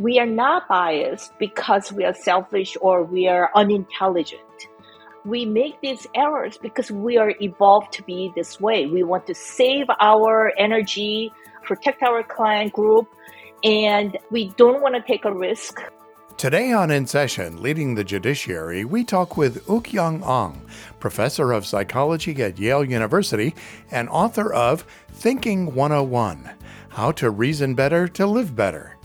we are not biased because we are selfish or we are unintelligent. We make these errors because we are evolved to be this way. We want to save our energy, protect our client group, and we don't want to take a risk. Today on In Session, Leading the Judiciary, we talk with Woo-kyoung Ahn, professor of psychology at Yale University and author of Thinking 101 How to Reason Better to Live Better.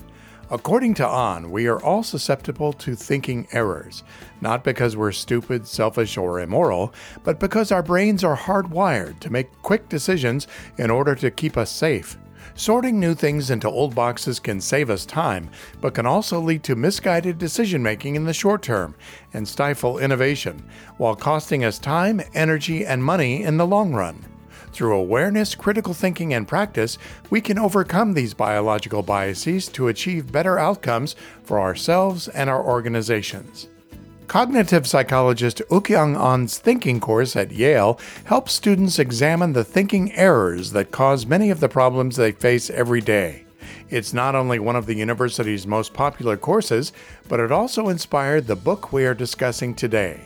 According to Ahn, we are all susceptible to thinking errors, not because we're stupid, selfish, or immoral, but because our brains are hardwired to make quick decisions in order to keep us safe. Sorting new things into old boxes can save us time, but can also lead to misguided decision making in the short term and stifle innovation, while costing us time, energy, and money in the long run. Through awareness, critical thinking, and practice, we can overcome these biological biases to achieve better outcomes for ourselves and our organizations. Cognitive psychologist Woo-kyoung Ahn's thinking course at Yale helps students examine the thinking errors that cause many of the problems they face every day. It's not only one of the university's most popular courses, but it also inspired the book we are discussing today.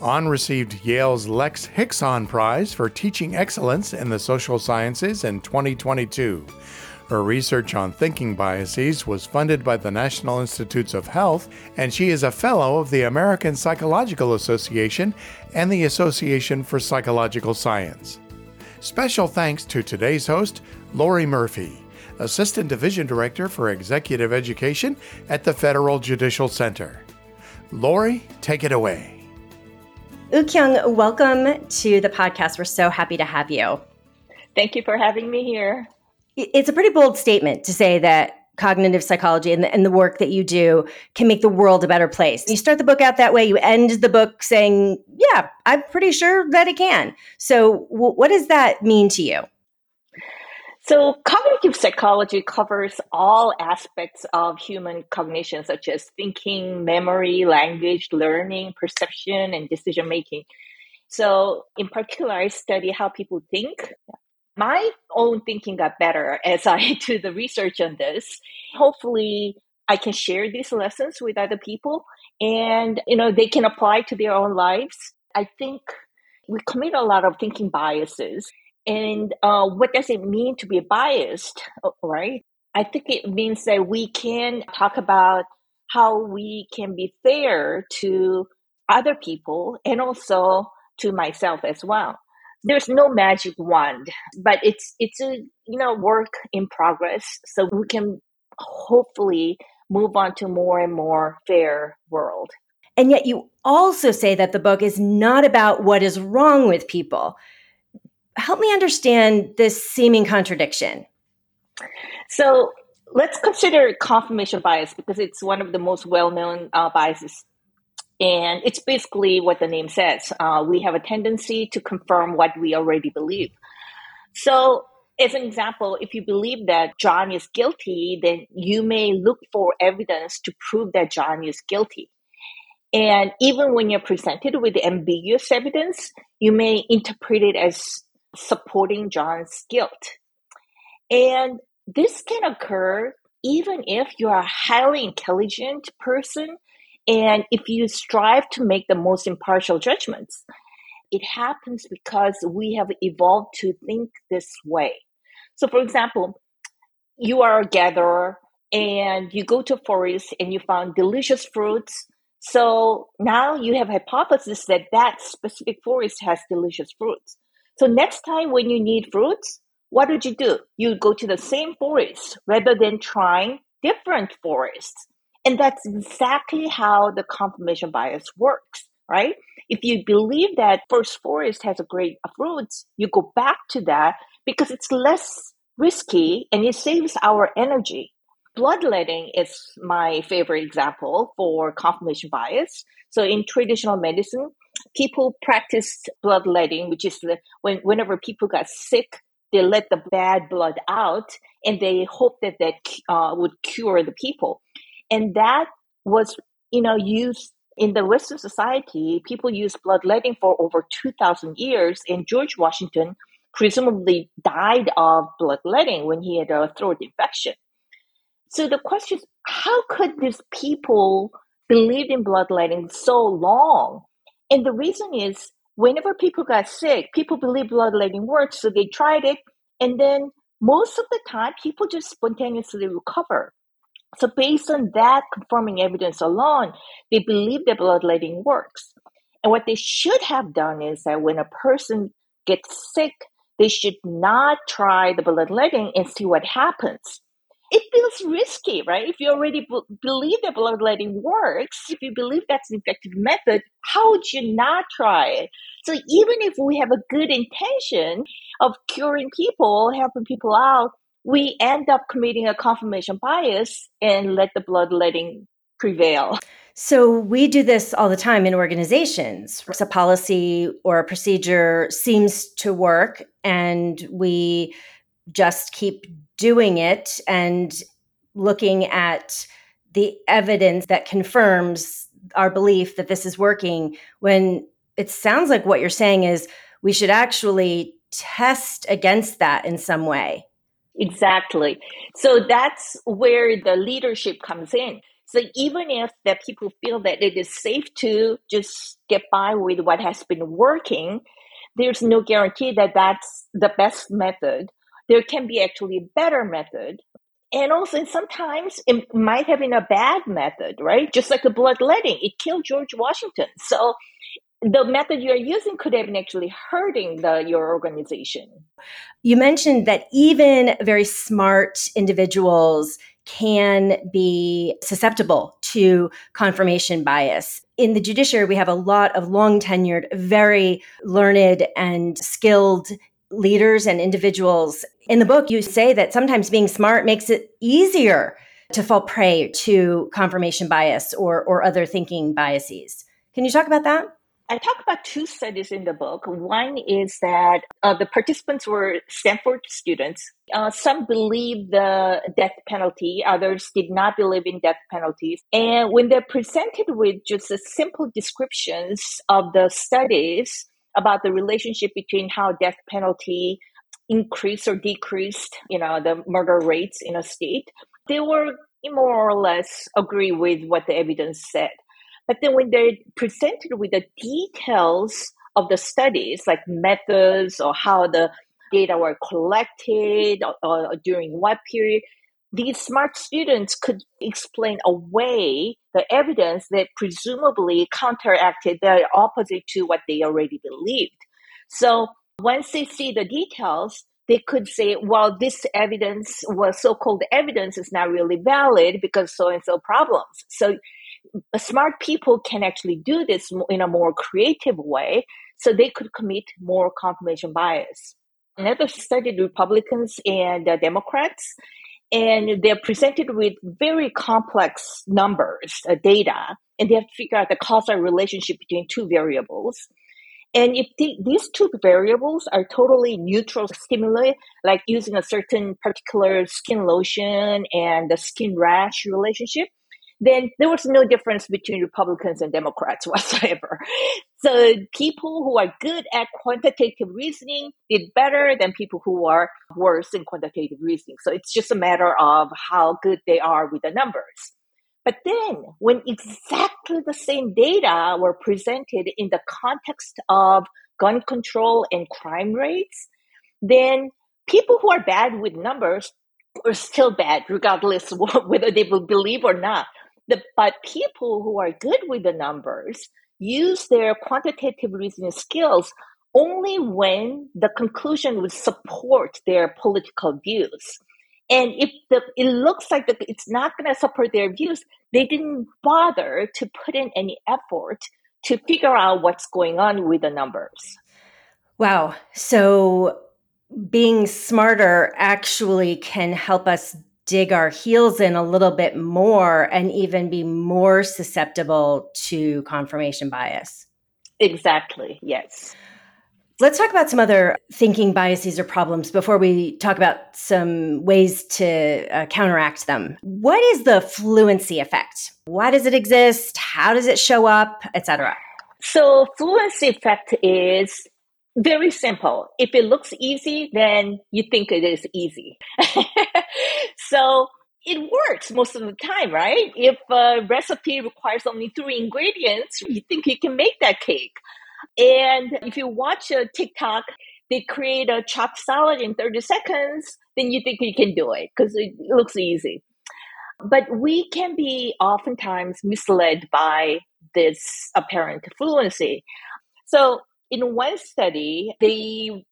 Ahn received Yale's Lex Hixon Prize for Teaching Excellence in the Social Sciences in 2022. Her research on thinking biases was funded by the National Institutes of Health, and she is a fellow of the American Psychological Association and the Association for Psychological Science. Special thanks to today's host, Lori Murphy, Assistant Division Director for Executive Education at the Federal Judicial Center. Lori, take it away. Woo-kyoung, welcome to the podcast. We're so happy to have you. Thank you for having me here. It's a pretty bold statement to say that cognitive psychology and the, and the work that you do can make the world a better place. You start the book out that way, you end the book saying, Yeah, I'm pretty sure that it can. So, w- what does that mean to you? So, cognitive psychology covers all aspects of human cognition, such as thinking, memory, language, learning, perception, and decision making. So, in particular, I study how people think. My own thinking got better as I do the research on this. Hopefully, I can share these lessons with other people and you know they can apply to their own lives. I think we commit a lot of thinking biases and uh, what does it mean to be biased, right? I think it means that we can talk about how we can be fair to other people and also to myself as well. There's no magic wand, but it's it's a you know work in progress. So we can hopefully move on to more and more fair world. And yet you also say that the book is not about what is wrong with people help me understand this seeming contradiction. So let's consider confirmation bias because it's one of the most well known uh, biases. And it's basically what the name says. Uh, we have a tendency to confirm what we already believe. So, as an example, if you believe that John is guilty, then you may look for evidence to prove that John is guilty. And even when you're presented with ambiguous evidence, you may interpret it as supporting John's guilt. And this can occur even if you are a highly intelligent person and if you strive to make the most impartial judgments. It happens because we have evolved to think this way. So, for example, you are a gatherer and you go to a forest and you found delicious fruits. So now you have a hypothesis that that specific forest has delicious fruits. So next time when you need fruits, what would you do? You go to the same forest rather than trying different forests. And that's exactly how the confirmation bias works, right? If you believe that first forest has a great fruits, you go back to that because it's less risky and it saves our energy. Bloodletting is my favorite example for confirmation bias. So in traditional medicine, people practiced bloodletting, which is the, when whenever people got sick, they let the bad blood out, and they hoped that that uh, would cure the people, and that was you know used in the Western society. People used bloodletting for over two thousand years, and George Washington presumably died of bloodletting when he had a throat infection. So the question is, how could these people believe in bloodletting so long? And the reason is, whenever people got sick, people believe bloodletting works, so they tried it, and then most of the time, people just spontaneously recover. So based on that confirming evidence alone, they believe that bloodletting works. And what they should have done is that when a person gets sick, they should not try the bloodletting and see what happens. It feels risky, right? If you already b- believe that bloodletting works, if you believe that's an effective method, how would you not try it? So even if we have a good intention of curing people, helping people out, we end up committing a confirmation bias and let the bloodletting prevail. So we do this all the time in organizations. A policy or a procedure seems to work and we just keep doing it and looking at the evidence that confirms our belief that this is working when it sounds like what you're saying is we should actually test against that in some way. Exactly. So that's where the leadership comes in. So even if that people feel that it is safe to just get by with what has been working, there's no guarantee that that's the best method. There can be actually a better method. And also sometimes it might have been a bad method, right? Just like the bloodletting, it killed George Washington. So the method you're using could have been actually hurting the, your organization. You mentioned that even very smart individuals can be susceptible to confirmation bias. In the judiciary, we have a lot of long tenured, very learned and skilled leaders and individuals. In the book, you say that sometimes being smart makes it easier to fall prey to confirmation bias or, or other thinking biases. Can you talk about that? I talk about two studies in the book. One is that uh, the participants were Stanford students. Uh, some believe the death penalty, others did not believe in death penalties. And when they're presented with just a simple descriptions of the studies about the relationship between how death penalty increased or decreased, you know, the murder rates in a state, they were more or less agree with what the evidence said. But then when they're presented with the details of the studies, like methods or how the data were collected or, or during what period, these smart students could explain away the evidence that presumably counteracted the opposite to what they already believed. So once they see the details, they could say, well, this evidence was so called evidence is not really valid because so and so problems. So smart people can actually do this in a more creative way so they could commit more confirmation bias. Another study: Republicans and uh, Democrats, and they're presented with very complex numbers, uh, data, and they have to figure out the causal relationship between two variables. And if the, these two variables are totally neutral stimuli, like using a certain particular skin lotion and the skin rash relationship, then there was no difference between Republicans and Democrats whatsoever. So people who are good at quantitative reasoning did better than people who are worse in quantitative reasoning. So it's just a matter of how good they are with the numbers. But then when exactly the same data were presented in the context of gun control and crime rates, then people who are bad with numbers are still bad, regardless whether they will believe or not. The, but people who are good with the numbers use their quantitative reasoning skills only when the conclusion would support their political views. And if the, it looks like the, it's not going to support their views, they didn't bother to put in any effort to figure out what's going on with the numbers. Wow. So being smarter actually can help us dig our heels in a little bit more and even be more susceptible to confirmation bias. Exactly, yes. Let's talk about some other thinking biases or problems before we talk about some ways to uh, counteract them. What is the fluency effect? Why does it exist? How does it show up, etc.? So, fluency effect is very simple. If it looks easy, then you think it is easy. so it works most of the time, right? If a recipe requires only three ingredients, you think you can make that cake. And if you watch a TikTok, they create a chopped salad in 30 seconds, then you think you can do it because it looks easy. But we can be oftentimes misled by this apparent fluency. So in one study, the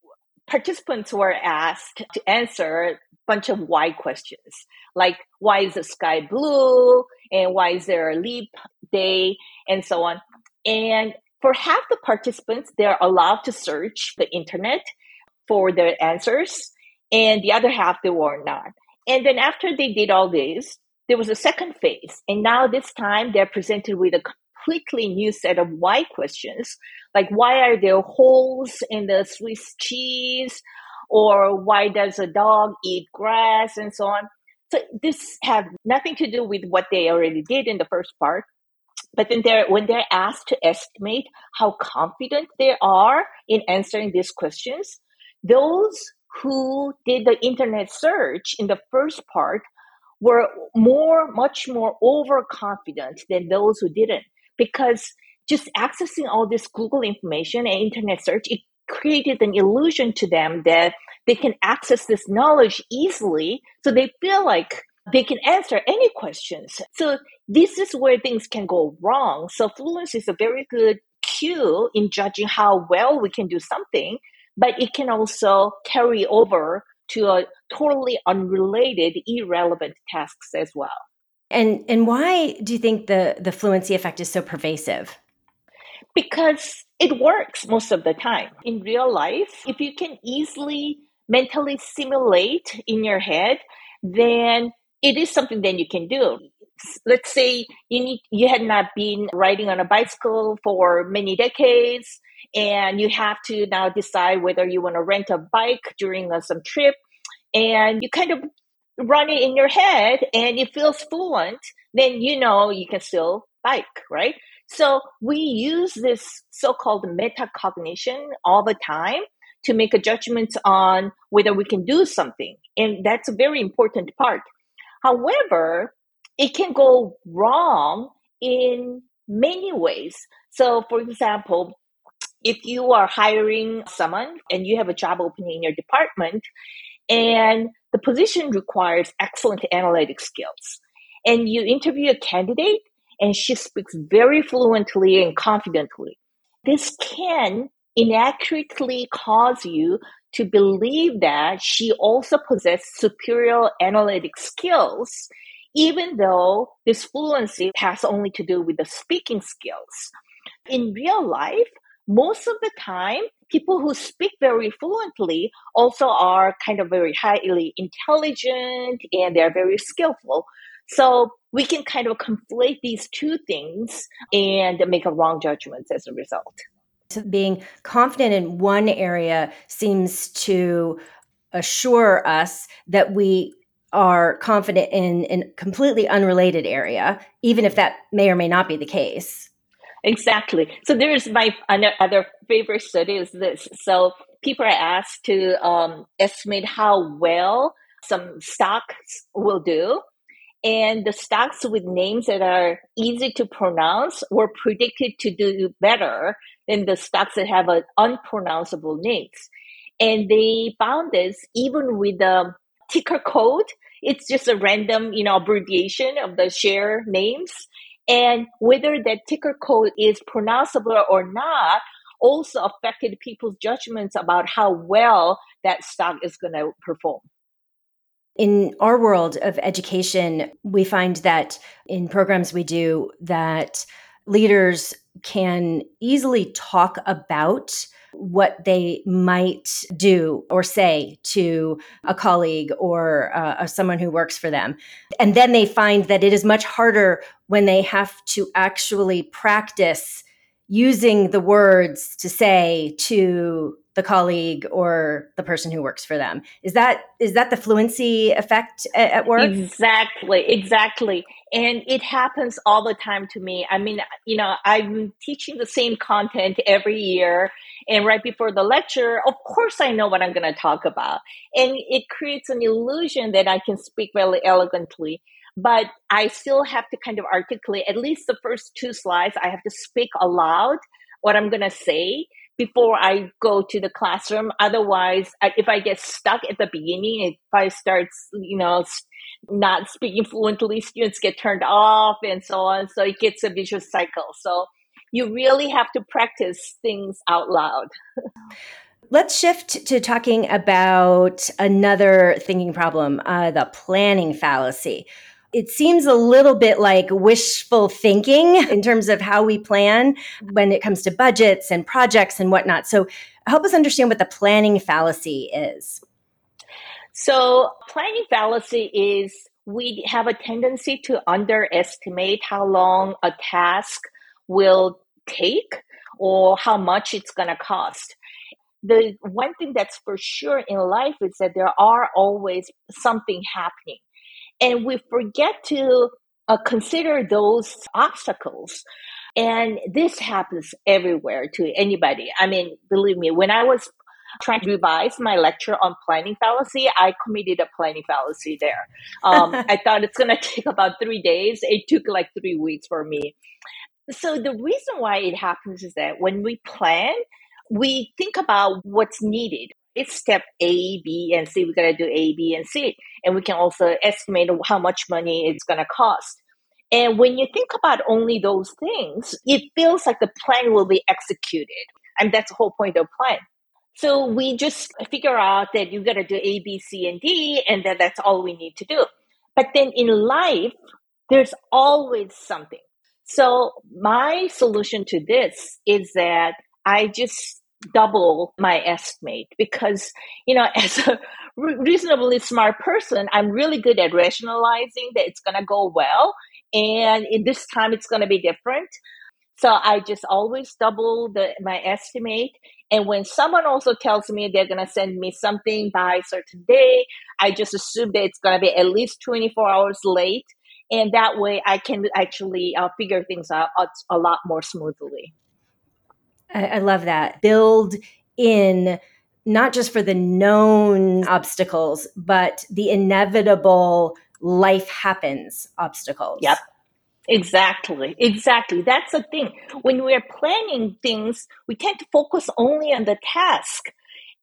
participants were asked to answer a bunch of why questions, like why is the sky blue and why is there a leap day and so on. And for half the participants, they're allowed to search the internet for their answers, and the other half they were not. And then after they did all this, there was a second phase, and now this time they're presented with a completely new set of why questions, like why are there holes in the Swiss cheese, or why does a dog eat grass, and so on. So this have nothing to do with what they already did in the first part, but then they're when they're asked to estimate how confident they are in answering these questions, those who did the internet search in the first part were more, much more overconfident than those who didn't. Because just accessing all this Google information and internet search, it created an illusion to them that they can access this knowledge easily. So they feel like they can answer any questions. So this is where things can go wrong. So fluency is a very good cue in judging how well we can do something, but it can also carry over to a totally unrelated, irrelevant tasks as well. And and why do you think the the fluency effect is so pervasive? Because it works most of the time. In real life, if you can easily mentally simulate in your head, then it is something that you can do. Let's say you need you had not been riding on a bicycle for many decades and you have to now decide whether you want to rent a bike during a, some trip and you kind of run it in your head and it feels fluent, then you know you can still bike, right? So we use this so-called metacognition all the time to make a judgment on whether we can do something. And that's a very important part. However, it can go wrong in many ways. So, for example, if you are hiring someone and you have a job opening in your department and the position requires excellent analytic skills. And you interview a candidate and she speaks very fluently and confidently. This can inaccurately cause you to believe that she also possesses superior analytic skills even though this fluency has only to do with the speaking skills. In real life most of the time, people who speak very fluently also are kind of very highly intelligent and they're very skillful. So we can kind of conflate these two things and make a wrong judgment as a result. So being confident in one area seems to assure us that we are confident in a completely unrelated area, even if that may or may not be the case. Exactly. So there's my other favorite study is this. So people are asked to um, estimate how well some stocks will do. And the stocks with names that are easy to pronounce were predicted to do better than the stocks that have an unpronounceable names. And they found this even with the ticker code. It's just a random, you know, abbreviation of the share names and whether that ticker code is pronounceable or not also affected people's judgments about how well that stock is going to perform. In our world of education, we find that in programs we do that leaders can easily talk about what they might do or say to a colleague or uh, someone who works for them. And then they find that it is much harder when they have to actually practice using the words to say to the colleague or the person who works for them is that is that the fluency effect at, at work exactly exactly And it happens all the time to me. I mean, you know, I'm teaching the same content every year. And right before the lecture, of course, I know what I'm going to talk about. And it creates an illusion that I can speak really elegantly. But I still have to kind of articulate at least the first two slides. I have to speak aloud what I'm going to say before I go to the classroom. Otherwise, if I get stuck at the beginning, if I start, you know, not speaking fluently, students get turned off and so on. So it gets a vicious cycle. So you really have to practice things out loud. Let's shift to talking about another thinking problem, uh, the planning fallacy it seems a little bit like wishful thinking in terms of how we plan when it comes to budgets and projects and whatnot. So, help us understand what the planning fallacy is. So, planning fallacy is we have a tendency to underestimate how long a task will take or how much it's going to cost. The one thing that's for sure in life is that there are always something happening and we forget to uh, consider those obstacles. And this happens everywhere to anybody. I mean, believe me, when I was trying to revise my lecture on planning fallacy, I committed a planning fallacy there. Um, I thought it's going to take about three days. It took like three weeks for me. So the reason why it happens is that when we plan, we think about what's needed it's step A, B, and C. We're going to do A, B, and C. And we can also estimate how much money it's going to cost. And when you think about only those things, it feels like the plan will be executed. And that's the whole point of plan. So we just figure out that you got to do A, B, C, and D, and that that's all we need to do. But then in life, there's always something. So my solution to this is that I just double my estimate because you know as a reasonably smart person i'm really good at rationalizing that it's going to go well and in this time it's going to be different. So i just always double the my estimate and when someone also tells me they're going to send me something by a certain day i just assume that it's going to be at least 24 hours late and that way i can actually uh, figure things out a lot more smoothly I, I love that. Build in not just for the known obstacles, but the inevitable life happens obstacles. Yep. Exactly. Exactly. That's the thing. When we're planning things, we tend to focus only on the task.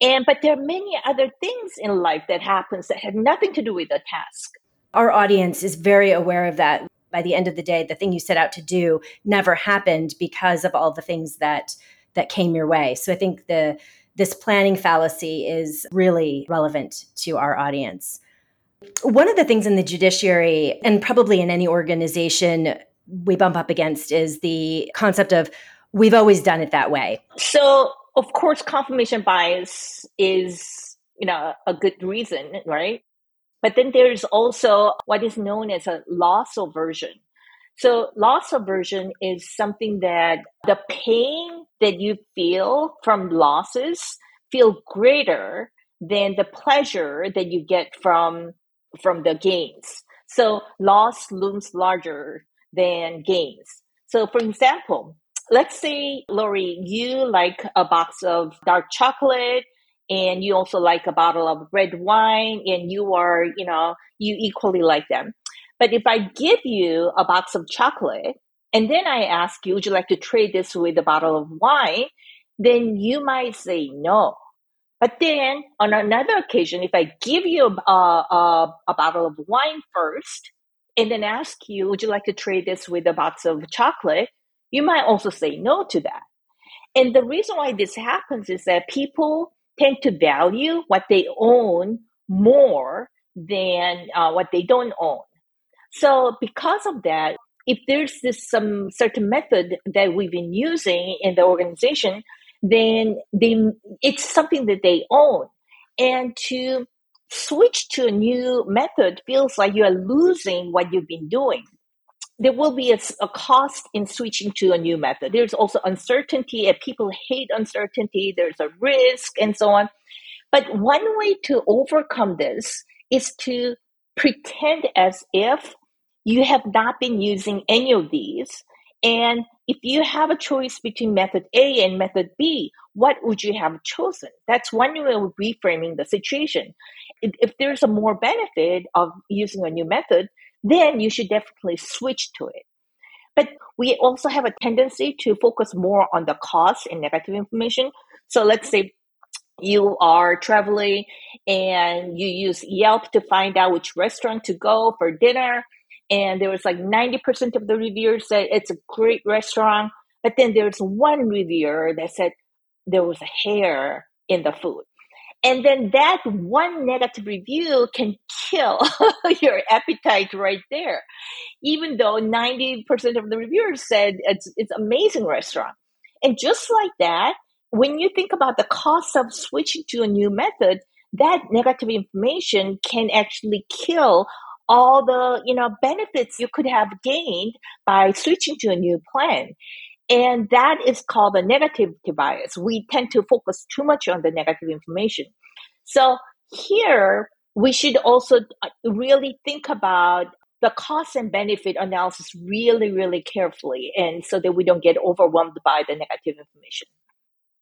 And but there are many other things in life that happens that have nothing to do with the task. Our audience is very aware of that. By the end of the day, the thing you set out to do never happened because of all the things that that came your way. So I think the this planning fallacy is really relevant to our audience. One of the things in the judiciary and probably in any organization we bump up against is the concept of we've always done it that way. So, of course, confirmation bias is, you know, a good reason, right? But then there's also what is known as a loss aversion. So loss aversion is something that the pain that you feel from losses feel greater than the pleasure that you get from from the gains. So loss looms larger than gains. So for example, let's say Lori, you like a box of dark chocolate and you also like a bottle of red wine and you are, you know, you equally like them. But if I give you a box of chocolate and then I ask you, would you like to trade this with a bottle of wine? Then you might say no. But then on another occasion, if I give you a, a, a bottle of wine first and then ask you, would you like to trade this with a box of chocolate? You might also say no to that. And the reason why this happens is that people tend to value what they own more than uh, what they don't own. So because of that, if there's this some certain method that we've been using in the organization, then they, it's something that they own. And to switch to a new method feels like you are losing what you've been doing. There will be a, a cost in switching to a new method. There's also uncertainty, and people hate uncertainty. There's a risk, and so on. But one way to overcome this is to pretend as if you have not been using any of these. And if you have a choice between method A and method B, what would you have chosen? That's one way of reframing the situation. If, if there's a more benefit of using a new method, then you should definitely switch to it. But we also have a tendency to focus more on the cost and negative information. So let's say you are traveling and you use Yelp to find out which restaurant to go for dinner. And there was like 90% of the reviewers said it's a great restaurant. But then there's one reviewer that said there was a hair in the food. And then that one negative review can kill your appetite right there. Even though 90% of the reviewers said it's, it's amazing restaurant. And just like that, when you think about the cost of switching to a new method, that negative information can actually kill all the you know benefits you could have gained by switching to a new plan and that is called the negativity bias we tend to focus too much on the negative information. So here we should also uh, really think about the cost and benefit analysis really really carefully and so that we don't get overwhelmed by the negative information.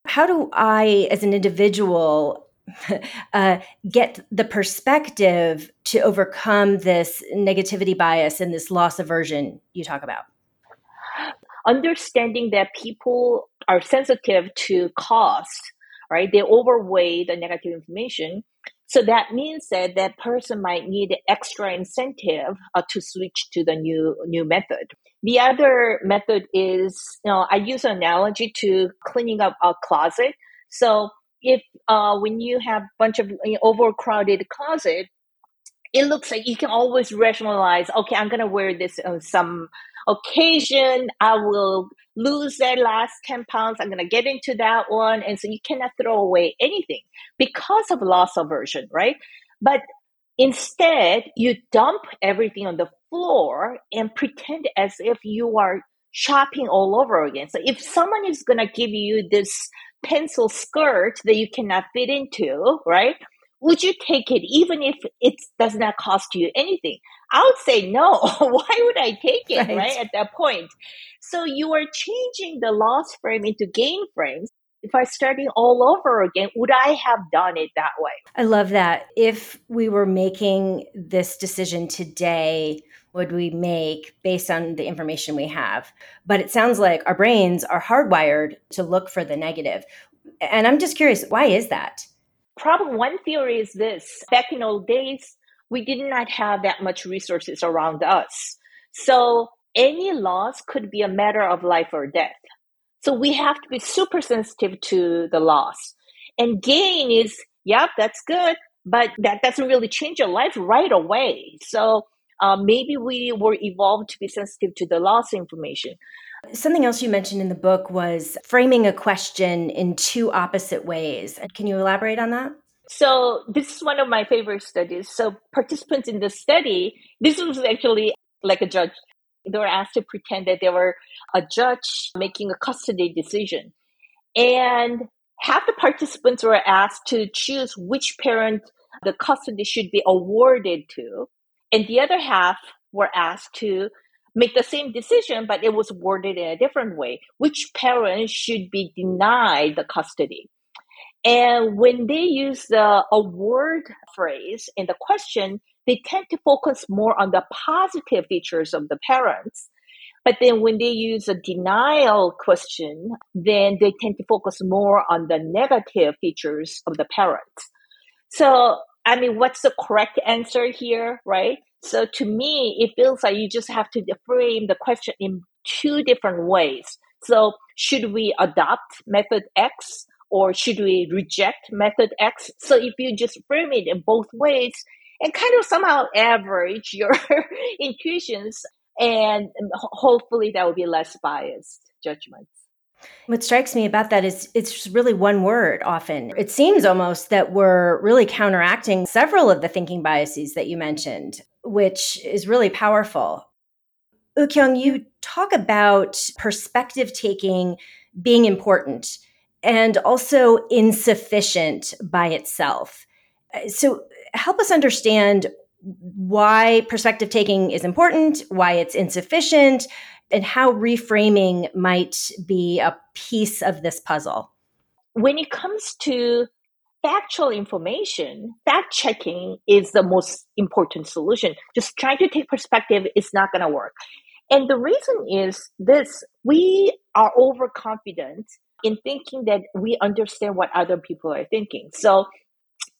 How do I, as an individual, uh, get the perspective to overcome this negativity bias and this loss aversion you talk about? Understanding that people are sensitive to cost, right? They overweigh the negative information. So that means that that person might need extra incentive uh, to switch to the new new method. The other method is, you know, I use an analogy to cleaning up a closet. So if uh, when you have a bunch of overcrowded closet, it looks like you can always rationalize. Okay, I'm gonna wear this some occasion. I will lose that last 10 pounds. I'm going to get into that one. And so you cannot throw away anything because of loss aversion, right? But instead, you dump everything on the floor and pretend as if you are shopping all over again. So if someone is going to give you this pencil skirt that you cannot fit into, right? Would you take it even if it does not cost you anything? I would say no. Why would I take it, right. right, at that point? So you are changing the loss frame into gain frames if I starting all over again, would I have done it that way? I love that. If we were making this decision today, would we make based on the information we have? But it sounds like our brains are hardwired to look for the negative. And I'm just curious, why is that? Problem one theory is this back in old days, we did not have that much resources around us. So any loss could be a matter of life or death. So we have to be super sensitive to the loss. And gain is, yep, that's good, but that doesn't really change your life right away. So um, maybe we were evolved to be sensitive to the loss information. Something else you mentioned in the book was framing a question in two opposite ways. Can you elaborate on that? So, this is one of my favorite studies. So, participants in the study, this was actually like a judge they were asked to pretend that they were a judge making a custody decision. And half the participants were asked to choose which parent the custody should be awarded to. And the other half were asked to make the same decision, but it was worded in a different way. Which parent should be denied the custody? And when they use the award phrase in the question, they tend to focus more on the positive features of the parents. But then when they use a denial question, then they tend to focus more on the negative features of the parents. So, I mean, what's the correct answer here, right? So to me, it feels like you just have to frame the question in two different ways. So should we adopt method X or should we reject method X? So if you just frame it in both ways, and kind of somehow average your intuitions and hopefully that will be less biased judgments what strikes me about that is it's really one word often. It seems almost that we're really counteracting several of the thinking biases that you mentioned, which is really powerful. Woo-kyoung, you talk about perspective taking being important and also insufficient by itself. So help us understand why perspective taking is important, why it's insufficient, and how reframing might be a piece of this puzzle? When it comes to factual information, fact checking is the most important solution. Just trying to take perspective is not going to work. And the reason is this we are overconfident in thinking that we understand what other people are thinking. So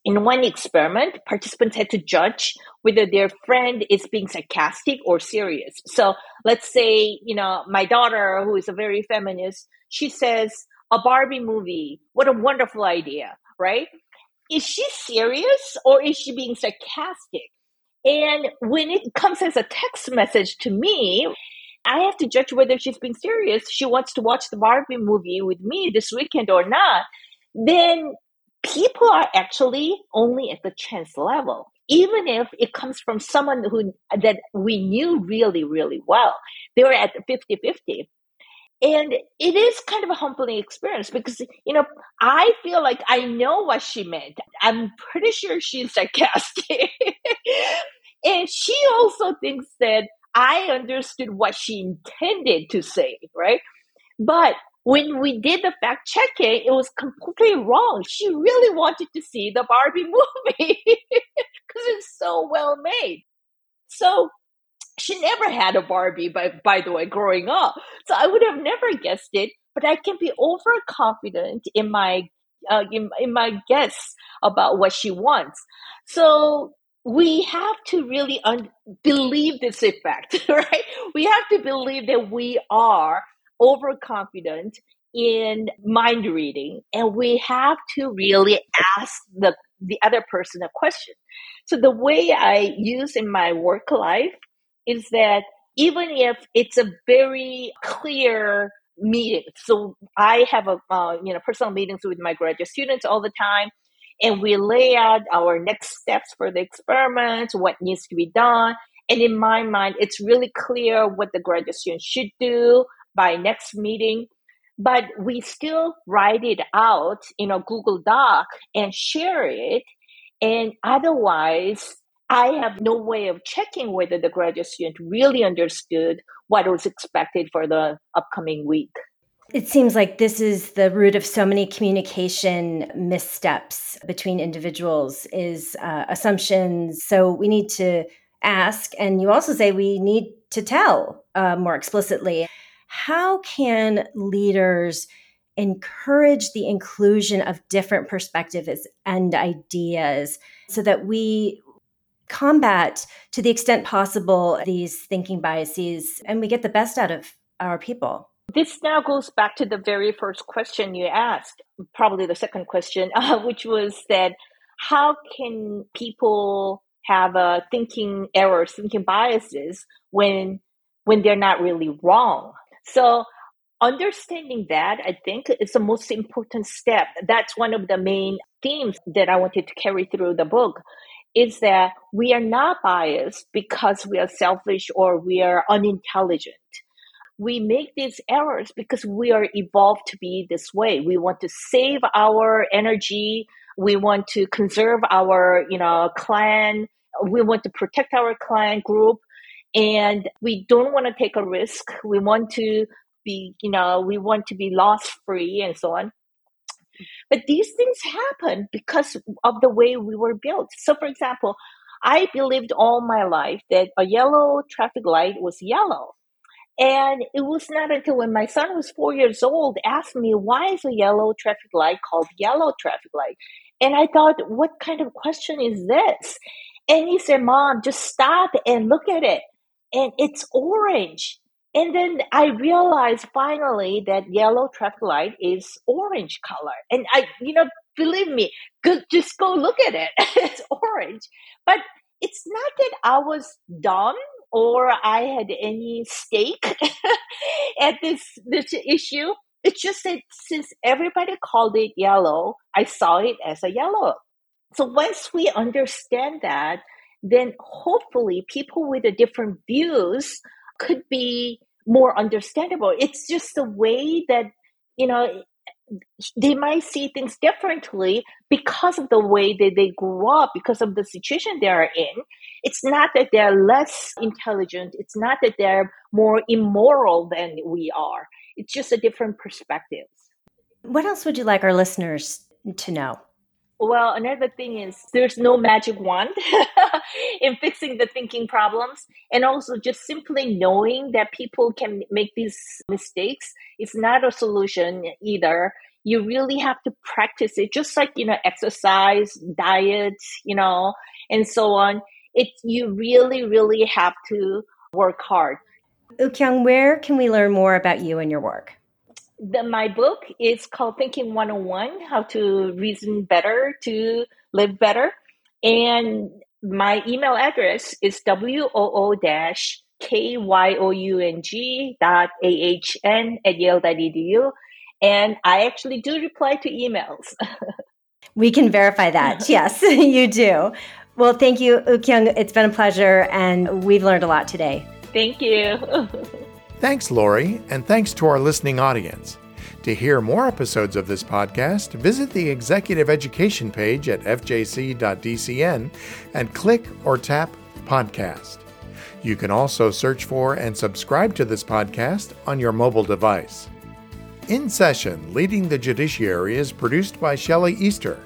in one experiment, participants had to judge whether their friend is being sarcastic or serious. So let's say, you know, my daughter, who is a very feminist, she says, a Barbie movie, what a wonderful idea, right? Is she serious or is she being sarcastic? And when it comes as a text message to me, I have to judge whether she's being serious. She wants to watch the Barbie movie with me this weekend or not. Then people are actually only at the chance level even if it comes from someone who that we knew really really well they were at 50-50 and it is kind of a humbling experience because you know i feel like i know what she meant i'm pretty sure she's sarcastic and she also thinks that i understood what she intended to say right but when we did the fact checking, it was completely wrong. She really wanted to see the Barbie movie because it's so well made. So she never had a Barbie, by, by the way, growing up. So I would have never guessed it, but I can be overconfident in my uh, in, in my guess about what she wants. So we have to really un- believe this effect, right? We have to believe that we are overconfident in mind reading and we have to really ask the the other person a question so the way i use in my work life is that even if it's a very clear meeting so i have a uh, you know personal meetings with my graduate students all the time and we lay out our next steps for the experiment what needs to be done and in my mind it's really clear what the graduate students should do by next meeting. But we still write it out in a google doc and share it and otherwise i have no way of checking whether the graduate student really understood what was expected for the upcoming week. It seems like this is the root of so many communication missteps between individuals is uh, assumptions. So we need to ask and you also say we need to tell uh, more explicitly. How can leaders encourage the inclusion of different perspectives and ideas so that we combat to the extent possible these thinking biases and we get the best out of our people this now goes back to the very first question you asked probably the second question uh, which was that how can people have uh, thinking errors thinking biases when when they're not really wrong so understanding that, I think, is the most important step. That's one of the main themes that I wanted to carry through the book is that we are not biased because we are selfish or we are unintelligent. We make these errors because we are evolved to be this way. We want to save our energy. We want to conserve our, you know, clan. We want to protect our clan group and we don't want to take a risk. We want to be, you know, we want to be loss free and so on. But these things happen because of the way we were built. So, for example, I believed all my life that a yellow traffic light was yellow. And it was not until when my son was four years old asked me, why is a yellow traffic light called yellow traffic light? And I thought, what kind of question is this? And he said, Mom, just stop and look at it and it's orange. And then I realized finally that yellow traffic light is orange color. And I, you know, believe me, good, just go look at it. it's orange. But it's not that I was dumb or I had any stake at this this issue. It's just that since everybody called it yellow, I saw it as a yellow. So once we understand that, then hopefully people with a different views could be more understandable. It's just the way that, you know, they might see things differently because of the way that they grew up, because of the situation they are in. It's not that they're less intelligent. It's not that they're more immoral than we are. It's just a different perspective. What else would you like our listeners to know? Well, another thing is there's no magic wand in fixing the thinking problems. And also just simply knowing that people can make these mistakes is not a solution either. You really have to practice it, just like, you know, exercise, diet, you know, and so on. It, you really, really have to work hard. Woo-kyoung, where can we learn more about you and your work? The, my book is called Thinking 101 How to Reason Better to Live Better. And my email address is woo k-y-o-u-n-g dot a-h-n at yale.edu. And I actually do reply to emails. we can verify that. yes, you do. Well, thank you, Woo-kyoung It's been a pleasure, and we've learned a lot today. Thank you. Thanks, Lori, and thanks to our listening audience. To hear more episodes of this podcast, visit the Executive Education page at fjc.dcn and click or tap Podcast. You can also search for and subscribe to this podcast on your mobile device. In Session Leading the Judiciary is produced by Shelley Easter.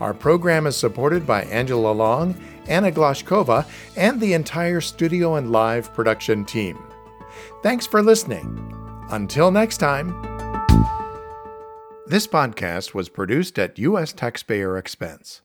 Our program is supported by Angela Long, Anna Glashkova, and the entire studio and live production team. Thanks for listening. Until next time. This podcast was produced at U.S. taxpayer expense.